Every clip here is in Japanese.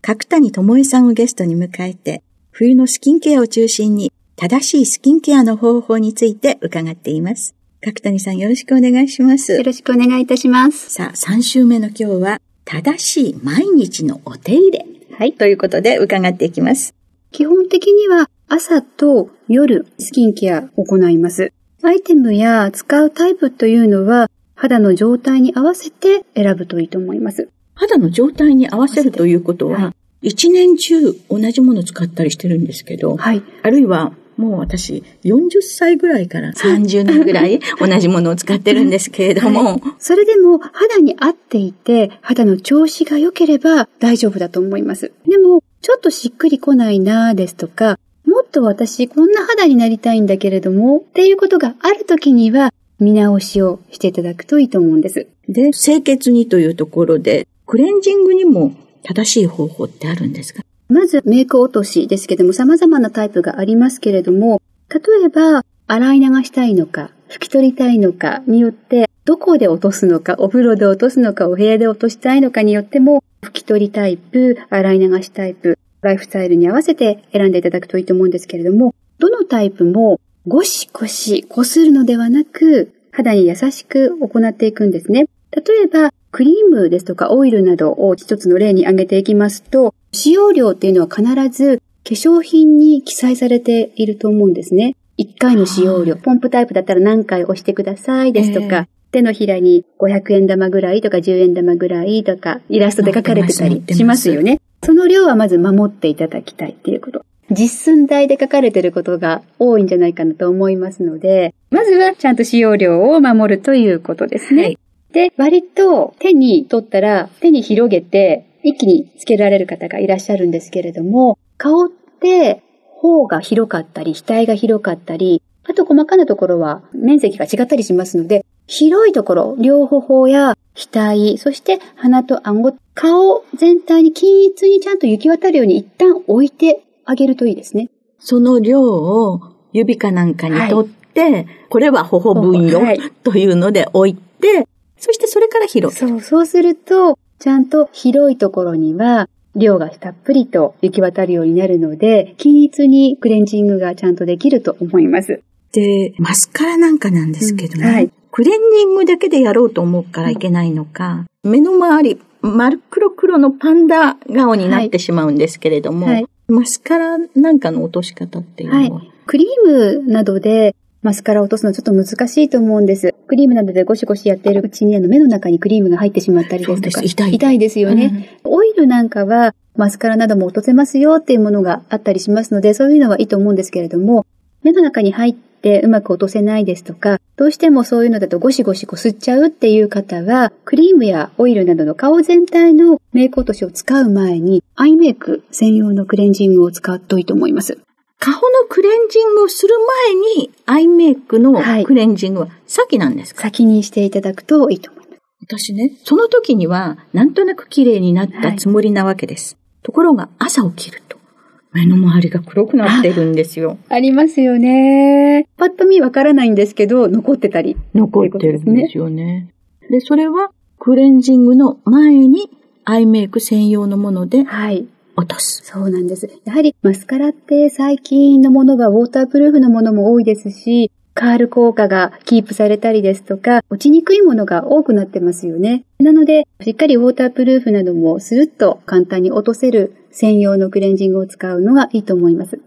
角谷智恵さんをゲストに迎えて、冬のスキンケアを中心に正しいスキンケアの方法について伺っています。角谷さんよろしくお願いします。よろしくお願いいたします。さあ、3週目の今日は正しい毎日のお手入れはい、ということで伺っていきます。基本的には朝と夜スキンケアを行います。アイテムや使うタイプというのは肌の状態に合わせて選ぶといいと思います。肌の状態に合わせるということは、一年中同じものを使ったりしてるんですけど、はい、あるいはもう私、40歳ぐらいから30年ぐらい 同じものを使ってるんですけれども、はい、それでも肌に合っていて、肌の調子が良ければ大丈夫だと思います。でも、ちょっとしっくりこないなぁですとか、もっと私こんな肌になりたいんだけれども、っていうことがある時には、見直しをしていただくといいと思うんです。で、清潔にというところで、クレンジングにも正しい方法ってあるんですか？まずメイク落としですけども様々なタイプがありますけれども、例えば洗い流したいのか、拭き取りたいのかによって、どこで落とすのか、お風呂で落とすのか、お部屋で落としたいのかによっても、拭き取りタイプ、洗い流しタイプ、ライフスタイルに合わせて選んでいただくといいと思うんですけれども、どのタイプもゴシゴシ擦るのではなく、肌に優しく行っていくんですね。例えば、クリームですとかオイルなどを一つの例に挙げていきますと、使用量っていうのは必ず化粧品に記載されていると思うんですね。1回の使用量、ポンプタイプだったら何回押してくださいですとか、えー、手のひらに500円玉ぐらいとか10円玉ぐらいとか、イラストで書かれてたりしますよね。その量はまず守っていただきたいっていうこと。実寸大で書かれていることが多いんじゃないかなと思いますので、まずはちゃんと使用量を守るということですね。はい、で、割と手に取ったら手に広げて一気につけられる方がいらっしゃるんですけれども、顔って頬が広かったり、額が広かったり、あと細かなところは面積が違ったりしますので、広いところ、両頬や額、そして鼻と顎、顔全体に均一にちゃんと行き渡るように一旦置いてあげるといいですね。その量を指かなんかに取って、はい、これは頬分よ、はい、というので置いて、そしてそれから広げる。そう、そうすると、ちゃんと広いところには量がたっぷりと行き渡るようになるので、均一にクレンジングがちゃんとできると思います。で、マスカラなんかなんですけども、うんはい、クレンジングだけでやろうと思うからいけないのか、目の周り、丸黒黒のパンダ顔になってしまうんですけれども、はい。はい、マスカラなんかの落とし方っていうのは、クリームなどでマスカラを落とすのはちょっと難しいと思うんです。クリームなどでゴシゴシやっているうちにあの目の中にクリームが入ってしまったりですとか。痛い。痛いですよね、うん、オイルなんかはマスカラなども落とせますよっていうものがあったりしますので、そういうのはいいと思うんですけれども、目の中に入ってうまく落とせないですとか、どうしてもそういうのだとゴシゴシこすっちゃうっていう方は、クリームやオイルなどの顔全体のメイク落としを使う前に、アイメイク専用のクレンジングを使っといいと思います。顔のクレンジングをする前に、アイメイクのクレンジングは先なんですか、はい、先にしていただくといいと思います。私ね、その時には、なんとなく綺麗になったつもりなわけです。はい、ところが、朝起きると、目の周りが黒くなってるんですよ。ありますよね。パッと見わからないんですけど、残ってたり。残ってるんですよね。で、それはクレンジングの前にアイメイク専用のものではい。落とす。そうなんです。やはりマスカラって最近のものはウォータープルーフのものも多いですし、カール効果がキープされたりですとか、落ちにくいものが多くなってますよね。なので、しっかりウォータープルーフなどもスルッと簡単に落とせる専用のクレンジングを使うのがいいと思います。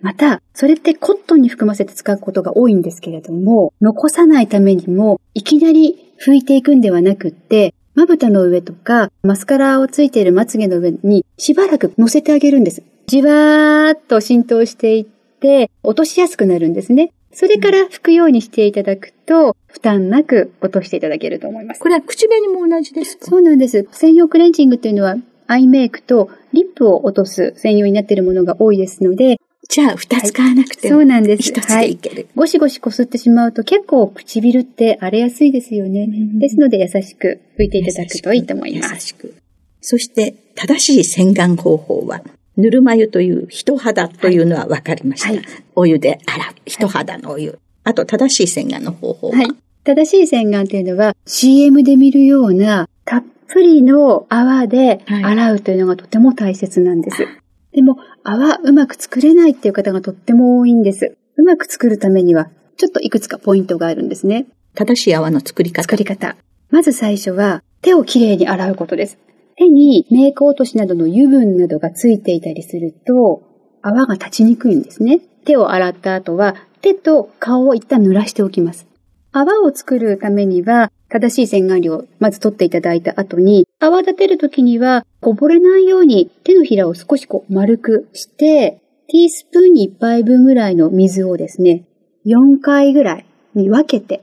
また、それってコットンに含ませて使うことが多いんですけれども、残さないためにも、いきなり拭いていくんではなくって、まぶたの上とか、マスカラをついているまつげの上にしばらく乗せてあげるんです。じわーっと浸透していって、落としやすくなるんですね。それから拭くようにしていただくと、負担なく落としていただけると思います。これは口紅も同じですか？そうなんです。専用クレンジングっていうのは、アイメイクとリップを落とす専用になっているものが多いですので、じゃあ、二つ買わなくても、そうなんです。一つはい。でいける。ゴシゴシこすってしまうと結構唇って荒れやすいですよね。んですので優しく拭いていただくといいと思います。優しく。そして、正しい洗顔方法は、ぬるま湯という人肌というのは分かりました。はいお湯で洗う。人肌のお湯。あと、正しい洗顔の方法は、はい。正しい洗顔というのは CM で見るようなたっぷりの泡ではい洗うというのがとても大切なんです。でも泡うまく作れないっていう方がとっても多いんです。うまく作るためにはちょっといくつかポイントがあるんですね。正しい泡の作り方。作り方。まず最初は手をきれいに洗うことです。手にメイク落としなどの油分などがついていたりすると泡が立ちにくいんですね。手を洗った後は手と顔を一旦濡らしておきます。泡を作るためには正しい洗顔料をまず取っていただいた後に泡立てるときにはこぼれないように手のひらを少しこう丸くしてティースプーンに1杯分ぐらいの水をですね4回ぐらいに分けて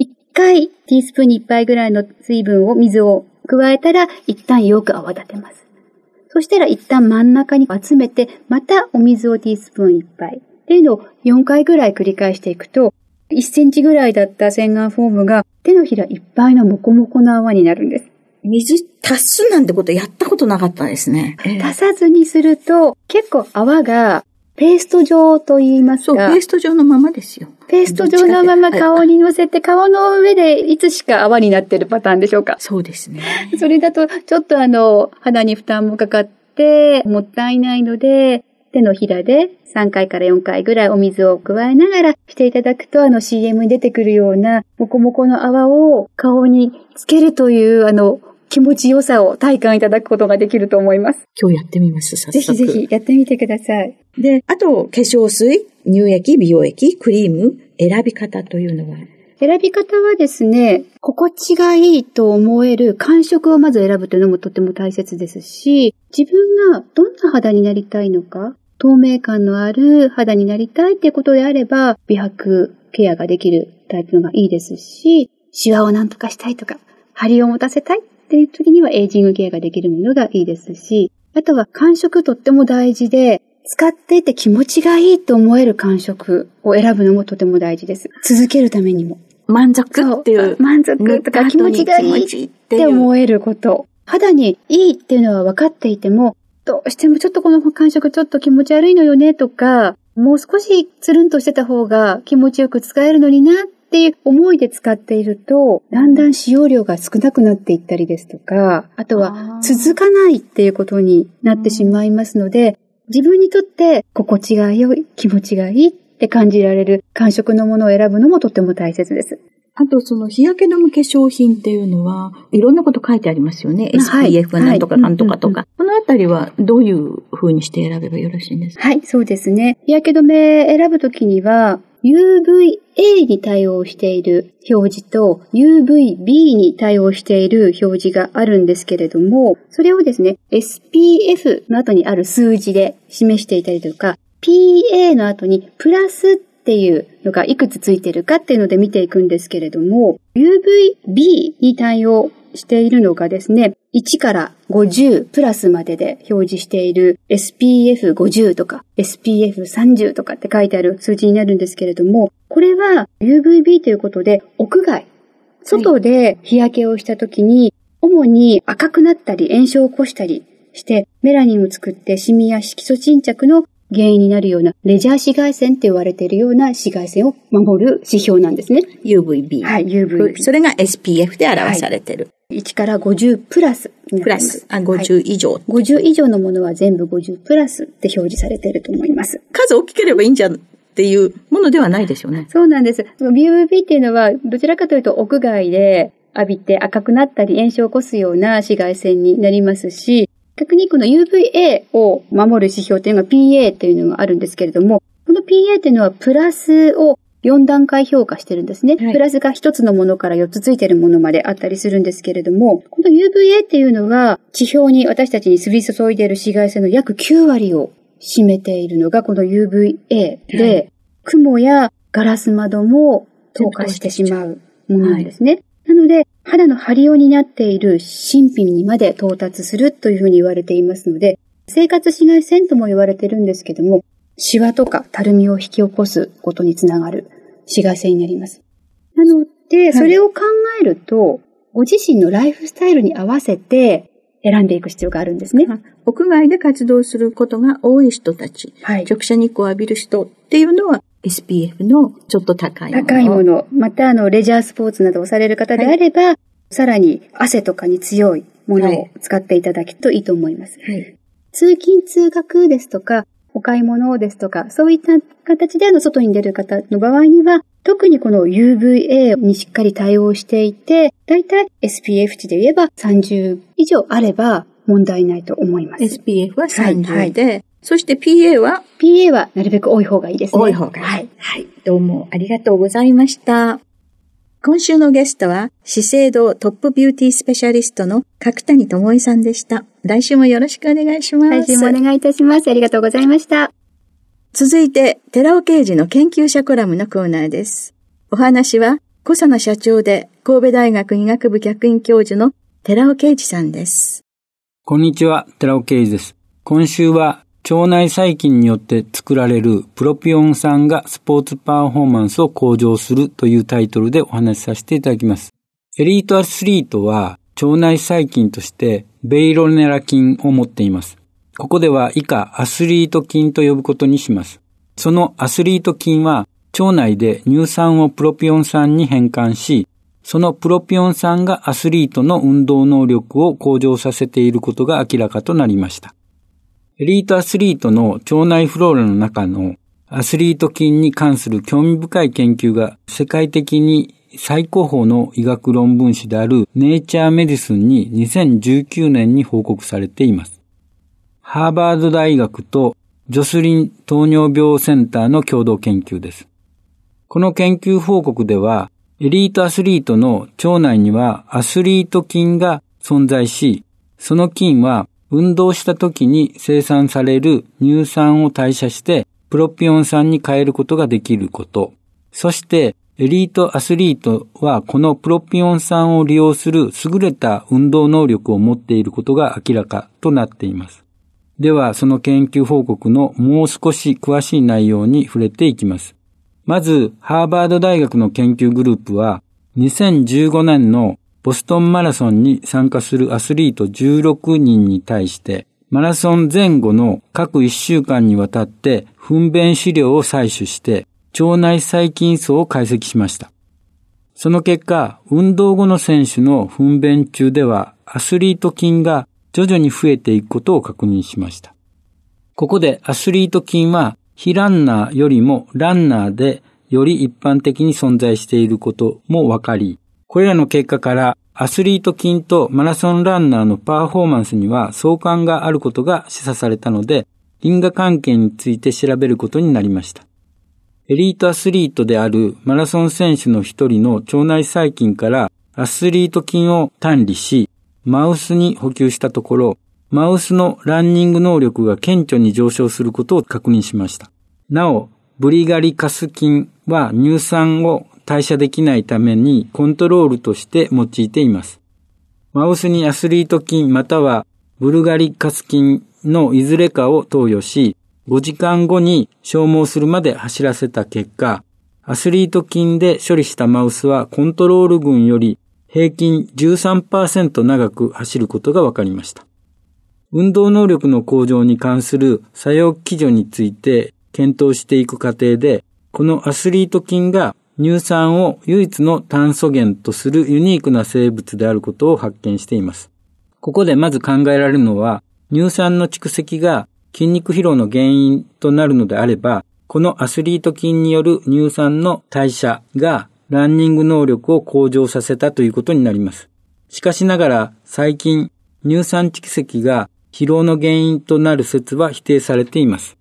1回ティースプーンに1杯ぐらいの水分を水を加えたら一旦よく泡立てます。そしたら一旦真ん中に集めて、またお水をティースプーン1杯。っていうのを4回ぐらい繰り返していくと、1センチぐらいだった洗顔フォームが手のひらいっぱいのモコモコの泡になるんです。水足すなんてことやったことなかったですね。足さずにすると、結構泡がペースト状と言いますそう、ペか、ースト状のままですよ。ペースト状のまま顔に乗せて、顔の上でいつしか泡になってるパターンでしょうか。そうですね。それだと、ちょっとあの、肌に負担もかかって、もったいないので、手のひらで3回から4回ぐらいお水を加えながらしていただくと、あの CM に出てくるような、もこもこの泡を顔につけるという、あの、気持ちよさを体感いただくことができると思います。今日やってみます、早速。ぜひぜひやってみてください。で、あと、化粧水、乳液、美容液、クリーム、選び方というのは、選び方はですね、心地がいいと思える感触をまず選ぶというのもとても大切ですし、自分がどんな肌になりたいのか、透明感のある肌になりたいっていうことであれば、美白ケアができるタイプのがいいですし、シワをなんとかしたいとか、張りを持たせたいっていう時にはエイジングケアができるものがいいですし、あとは感触とっても大事で、使っていて気持ちがいいと思える感触を選ぶのもとても大事です。続けるためにも。満足っていう。満足とか気持ちがいいって思えること。肌にいいっていうのは分かっていても、どうしてもちょっとこの感触ちょっと気持ち悪いのよねとか、もう少しつるんとしてた方が気持ちよく使えるのになっていう思いで使っていると、だんだん使用量が少なくなっていったりですとか、あとは続かないっていうことになってしまいますので、自分にとって心地が良い、気持ちがいいって感じられる感触のものを選ぶのもとても大切です。あと、その日焼け止め化粧品っていうのは、いろんなこと書いてありますよね。はい SPF なんとかはいなんとかとか。このあたりはどういう風にして選べばよろしいんですか？はい、そうですね。日焼け止め選ぶときには、UVA に対応している表示と UVB に対応している表示があるんですけれども、それをですね、SPF の後にある数字で示していたりとか、PA の後にプラスっていうのがいくつついてるかっていうので見ていくんですけれども、UVB に対応しているのがですね、1から50プラスまでで表示している SPF50 とか SPF30 とかって書いてある数字になるんですけれども、これは UVB ということで屋外、外で日焼けをした時に、主に赤くなったり炎症を起こしたりして、メラニンを作ってシミや色素沈着の原因になるようなレジャー紫外線って言われているような紫外線を守る指標なんですね。UVB。はい、UVB。それが SPF で表されてる。はい、1から50プラスプラス。あ、50以上、はい、50以上のものは全部50プラスって表示されていると思います。数大きければいいんじゃんっていうものではないでしょうね。そうなんです。UVB っていうのは、どちらかというと屋外で浴びて赤くなったり炎症を起こすような紫外線になりますし、逆にこの UVA を守る指標というのが PA というのがあるんですけれども、この PA というのはプラスを4段階評価してるんですね。はい、プラスが1つのものから4つついてるものまであったりするんですけれども、この UVA っていうのは地表に私たちに降り注いでいる紫外線の約9割を占めているのがこの UVA で、はい、雲やガラス窓も透過してしまうものなんですね。はい、なので、肌の張りを担っている新品にまで到達するというふうに言われていますので、生活紫外線とも言われてるんですけども、シワとかたるみを引き起こすことにつながる紫外線になります。なので、それを考えると、はい、ご自身のライフスタイルに合わせて選んでいく必要があるんですね。屋外で活動することが多い人たち、はい、直射日光を浴びる人っていうのは SPF のちょっと高いもの。高いもの。また、あの、レジャースポーツなどをされる方であれば、はい、さらに汗とかに強いものを使っていただくといいと思います。はい、通勤通学ですとか、お買い物ですとか、そういった形であの外に出る方の場合には、特にこの UVA にしっかり対応していて、だいたい SPF 値で言えば30以上あれば問題ないと思います。SPF は30で、はいはい、そして PA は ?PA はなるべく多い方がいいですね。多い方がいい。はい。はい。どうもありがとうございました。今週のゲストは、資生堂トップビューティースペシャリストの角谷智恵さんでした。来週もよろしくお願いします。来週もお願いいたします。ありがとうございました。続いて、寺尾刑事の研究者コラムのコーナーです。お話は、小佐野社長で神戸大学医学部客員教授の寺尾啓治さんです。こんにちは、寺尾啓治です。今週は腸内細菌によって作られるプロピオン酸がスポーツパフォーマンスを向上するというタイトルでお話しさせていただきます。エリートアスリートは腸内細菌としてベイロネラ菌を持っています。ここでは以下アスリート菌と呼ぶことにします。そのアスリート菌は腸内で乳酸をプロピオン酸に変換し、そのプロピオン酸がアスリートの運動能力を向上させていることが明らかとなりました。エリートアスリートの腸内フローラの中のアスリート菌に関する興味深い研究が世界的に最高峰の医学論文誌であるネイチャーメディスンに2019年に報告されています。ハーバード大学とジョスリン糖尿病センターの共同研究です。この研究報告では、エリートアスリートの腸内にはアスリート菌が存在し、その菌は運動した時に生産される乳酸を代謝してプロピオン酸に変えることができること。そしてエリートアスリートはこのプロピオン酸を利用する優れた運動能力を持っていることが明らかとなっています。では、その研究報告のもう少し詳しい内容に触れていきます。まず、ハーバード大学の研究グループは、2015年のボストンマラソンに参加するアスリート16人に対して、マラソン前後の各1週間にわたって糞便資料を採取して、腸内細菌層を解析しました。その結果、運動後の選手の糞便中では、アスリート菌が徐々に増えていくことを確認しました。ここでアスリート菌は、非ランナーよりもランナーでより一般的に存在していることもわかり、これらの結果からアスリート菌とマラソンランナーのパフォーマンスには相関があることが示唆されたので、因果関係について調べることになりました。エリートアスリートであるマラソン選手の一人の腸内細菌からアスリート菌を単理し、マウスに補給したところ、マウスのランニング能力が顕著に上昇することを確認しました。なお、ブリガリカス菌は乳酸を代謝できないためにコントロールとして用いています。マウスにアスリート菌またはブルガリカス菌のいずれかを投与し、5時間後に消耗するまで走らせた結果、アスリート菌で処理したマウスはコントロール群より平均13%長く走ることが分かりました。運動能力の向上に関する作用基準について検討していく過程で、このアスリート菌が乳酸を唯一の炭素源とするユニークな生物であることを発見しています。ここでまず考えられるのは、乳酸の蓄積が筋肉疲労の原因となるのであれば、このアスリート菌による乳酸の代謝がランニング能力を向上させたということになります。しかしながら最近乳酸蓄積が疲労の原因となる説は否定されています。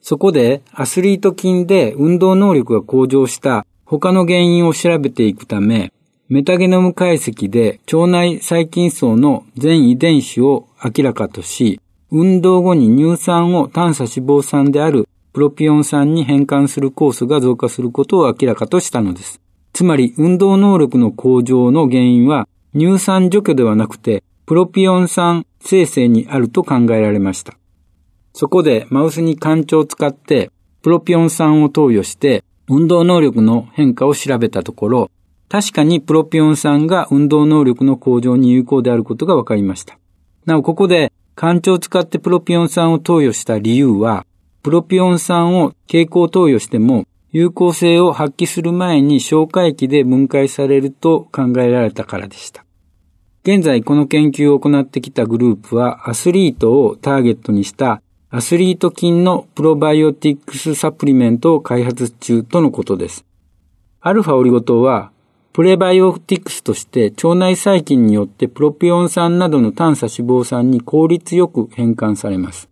そこでアスリート菌で運動能力が向上した他の原因を調べていくため、メタゲノム解析で腸内細菌層の全遺伝子を明らかとし、運動後に乳酸を短鎖脂肪酸であるプロピオン酸に変換する酵素が増加することを明らかとしたのです。つまり、運動能力の向上の原因は、乳酸除去ではなくて、プロピオン酸生成にあると考えられました。そこで、マウスに干潮を使って、プロピオン酸を投与して、運動能力の変化を調べたところ、確かにプロピオン酸が運動能力の向上に有効であることが分かりました。なお、ここで、干潮を使ってプロピオン酸を投与した理由は、プロピオン酸を蛍光投与しても有効性を発揮する前に消化液で分解されると考えられたからでした。現在この研究を行ってきたグループはアスリートをターゲットにしたアスリート菌のプロバイオティックスサプリメントを開発中とのことです。アルファオリゴ糖はプレバイオティクスとして腸内細菌によってプロピオン酸などの短鎖脂肪酸に効率よく変換されます。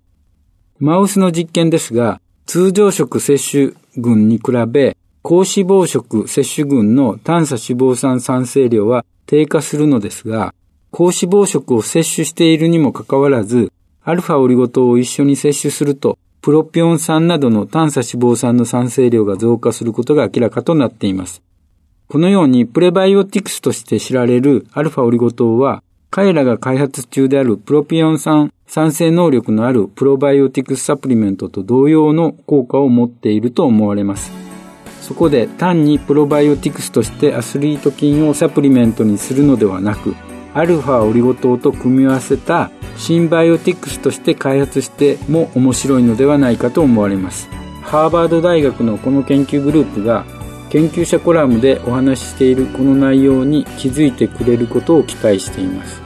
マウスの実験ですが、通常食摂取群に比べ、高脂肪食摂取群の短鎖脂肪酸産生量は低下するのですが、高脂肪食を摂取しているにもかかわらず、アルファオリゴ糖を一緒に摂取すると、プロピオン酸などの短鎖脂肪酸の産生量が増加することが明らかとなっています。このようにプレバイオティクスとして知られるアルファオリゴ糖は彼らが開発中であるプロピオン酸産生能力のあるプロバイオティクスサプリメントと同様の効果を持っていると思われます。そこで単にプロバイオティクスとしてアスリート菌をサプリメントにするのではなく、アルファオリゴ糖と組み合わせたシンバイオティクスとして開発しても面白いのではないかと思われます。ハーバード大学のこの研究グループが研究者コラムでお話ししているこの内容に気づいてくれることを期待しています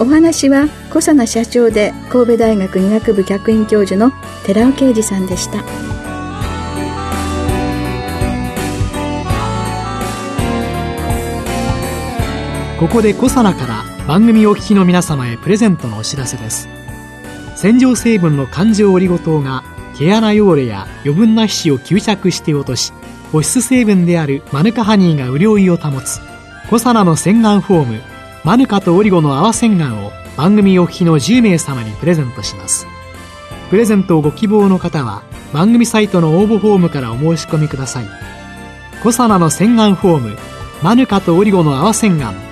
お話は小佐奈社長で神戸大学医学部客員教授の寺尾啓二さんでしたここで小佐奈から番組お聞きの皆様へプレゼントのお知らせです。洗浄成分の環状オリゴ糖が毛穴汚れや余分な皮脂を吸着して落とし保湿成分であるマヌカハニーが潤いを保つコサナの洗顔フォームマヌカとオリゴの泡洗顔を番組お聞きの10名様にプレゼントします。プレゼントをご希望の方は番組サイトの応募フォームからお申し込みください。コサナの洗顔フォームマヌカとオリゴの泡洗顔。